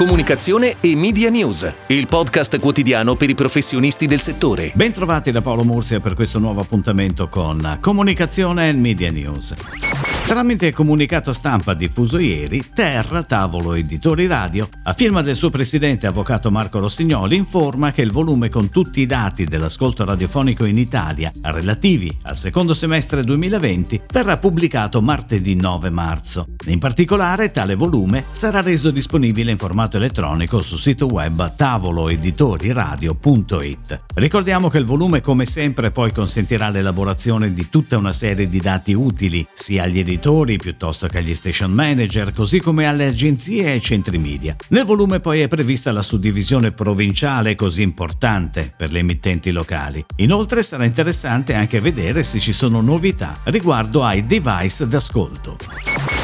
comunicazione e media news, il podcast quotidiano per i professionisti del settore. Bentrovati da Paolo Mursia per questo nuovo appuntamento con Comunicazione e Media News. Tramite comunicato stampa diffuso ieri, Terra, tavolo editori radio, a firma del suo presidente avvocato Marco Rossignoli, informa che il volume con tutti i dati dell'ascolto radiofonico in Italia relativi al secondo semestre 2020 verrà pubblicato martedì 9 marzo. In particolare, tale volume sarà reso disponibile in formato elettronico sul sito web tavoloeditoriradio.it. Ricordiamo che il volume, come sempre, poi consentirà l'elaborazione di tutta una serie di dati utili sia agli editori piuttosto che agli station manager, così come alle agenzie e ai centri media. Nel volume poi è prevista la suddivisione provinciale così importante per le emittenti locali. Inoltre sarà interessante anche vedere se ci sono novità riguardo ai device d'ascolto.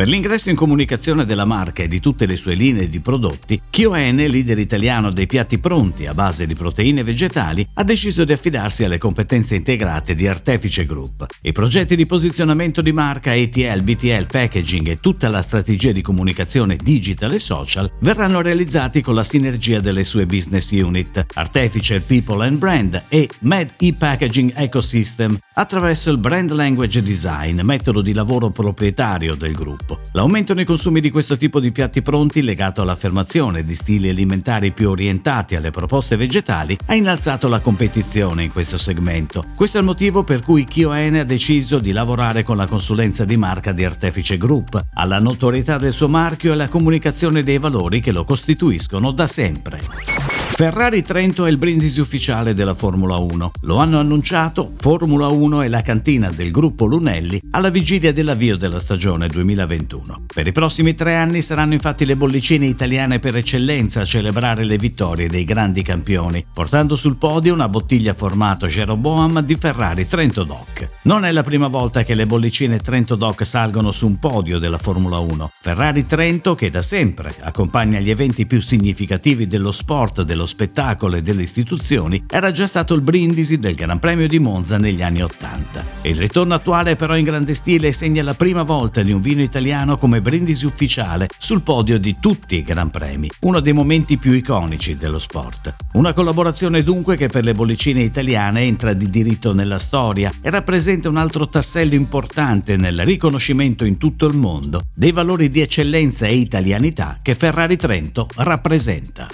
Per l'ingresso in comunicazione della marca e di tutte le sue linee di prodotti, KioN, leader italiano dei piatti pronti a base di proteine vegetali, ha deciso di affidarsi alle competenze integrate di Artefice Group. I progetti di posizionamento di marca ATL, BTL, packaging e tutta la strategia di comunicazione digital e social verranno realizzati con la sinergia delle sue business unit, Artefice People and Brand e Med e-Packaging Ecosystem, attraverso il Brand Language Design, metodo di lavoro proprietario del gruppo sviluppo. L'aumento nei consumi di questo tipo di piatti pronti, legato all'affermazione di stili alimentari più orientati alle proposte vegetali, ha innalzato la competizione in questo segmento. Questo è il motivo per cui KioN ha deciso di lavorare con la consulenza di marca di Artefice Group, alla notorietà del suo marchio e alla comunicazione dei valori che lo costituiscono da sempre. Ferrari Trento è il brindisi ufficiale della Formula 1. Lo hanno annunciato Formula 1 e la cantina del gruppo Lunelli alla vigilia dell'avvio della stagione 2021. Per i prossimi tre anni saranno infatti le bollicine italiane per eccellenza a celebrare le vittorie dei grandi campioni, portando sul podio una bottiglia formato Jeroboam di Ferrari Trento Doc. Non è la prima volta che le bollicine Trento Doc salgono su un podio della Formula 1. Ferrari Trento, che da sempre accompagna gli eventi più significativi dello sport, dello spettacolo e delle istituzioni, era già stato il brindisi del Gran Premio di Monza negli anni Ottanta. Il ritorno attuale però in grande stile segna la prima volta di un vino italiano come brindisi ufficiale sul podio di tutti i Gran Premi, uno dei momenti più iconici dello sport. Una collaborazione dunque che per le bollicine italiane entra di diritto nella storia e rappresenta un altro tassello importante nel riconoscimento in tutto il mondo dei valori di eccellenza e italianità che Ferrari Trento rappresenta.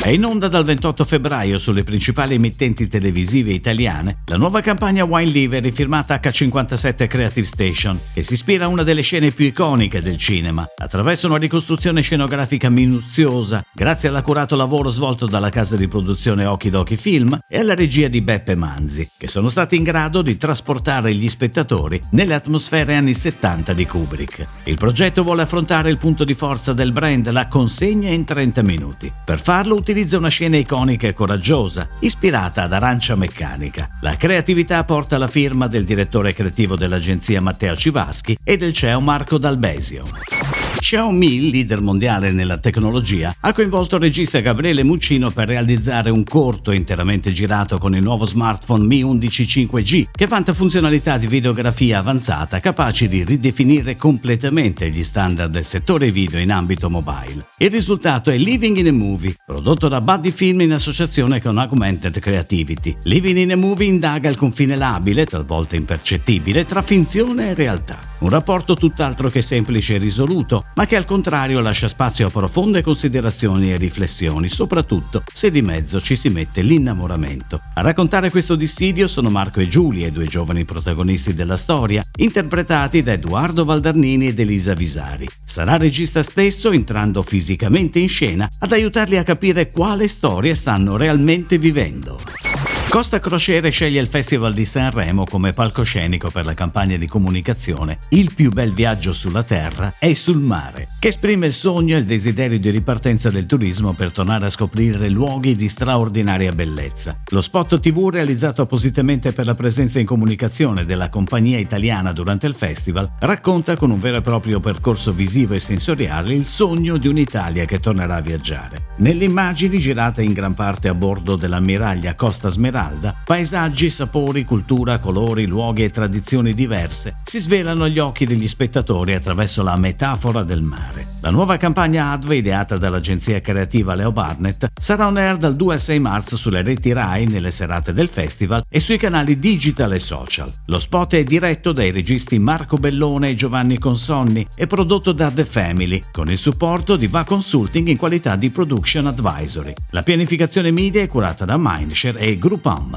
È in onda dal 28 febbraio sulle principali emittenti televisive italiane la nuova campagna Wine Livery firmata H57 Creative Station, che si ispira a una delle scene più iconiche del cinema, attraverso una ricostruzione scenografica minuziosa, grazie all'accurato lavoro svolto dalla casa di produzione Okidoki Film e alla regia di Beppe Manzi, che sono stati in grado di trasportare gli spettatori nelle atmosfere anni 70 di Kubrick. Il progetto vuole affrontare il punto di forza del brand, la consegna in 30 minuti. Per farlo utilizza una scena iconica e coraggiosa, ispirata ad Arancia Meccanica. La creatività porta la firma del direttore creativo dell'agenzia Matteo Civaschi e del CEO Marco D'Albesio. Xiaomi, leader mondiale nella tecnologia, ha coinvolto il regista Gabriele Muccino per realizzare un corto interamente girato con il nuovo smartphone Mi 11 5G che vanta funzionalità di videografia avanzata capaci di ridefinire completamente gli standard del settore video in ambito mobile. Il risultato è Living in a Movie, prodotto da Buddy Film in associazione con Augmented Creativity. Living in a Movie indaga il confine labile, talvolta impercettibile, tra finzione e realtà. Un rapporto tutt'altro che semplice e risoluto, ma che al contrario lascia spazio a profonde considerazioni e riflessioni, soprattutto se di mezzo ci si mette l'innamoramento. A raccontare questo dissidio sono Marco e Giulia, i due giovani protagonisti della storia, interpretati da Edoardo Valdarnini ed Elisa Visari. Sarà il regista stesso, entrando fisicamente in scena, ad aiutarli a capire quale storia stanno realmente vivendo. Costa Crociere sceglie il Festival di Sanremo come palcoscenico per la campagna di comunicazione Il più bel viaggio sulla terra è sul mare, che esprime il sogno e il desiderio di ripartenza del turismo per tornare a scoprire luoghi di straordinaria bellezza. Lo spot TV realizzato appositamente per la presenza in comunicazione della compagnia italiana durante il festival racconta con un vero e proprio percorso visivo e sensoriale il sogno di un'Italia che tornerà a viaggiare. Nelle immagini girate in gran parte a bordo dell'ammiraglia Costa Smeralda Smeralda, paesaggi, sapori, cultura, colori, luoghi e tradizioni diverse si svelano agli occhi degli spettatori attraverso la metafora del mare. La nuova campagna ADV ideata dall'agenzia creativa Leo Barnett sarà on air dal 2 al 6 marzo sulle reti RAI nelle serate del festival e sui canali digital e social. Lo spot è diretto dai registi Marco Bellone e Giovanni Consonni e prodotto da The Family, con il supporto di Va Consulting in qualità di Production Advisory. La pianificazione media è curata da Mindshare e Groupam.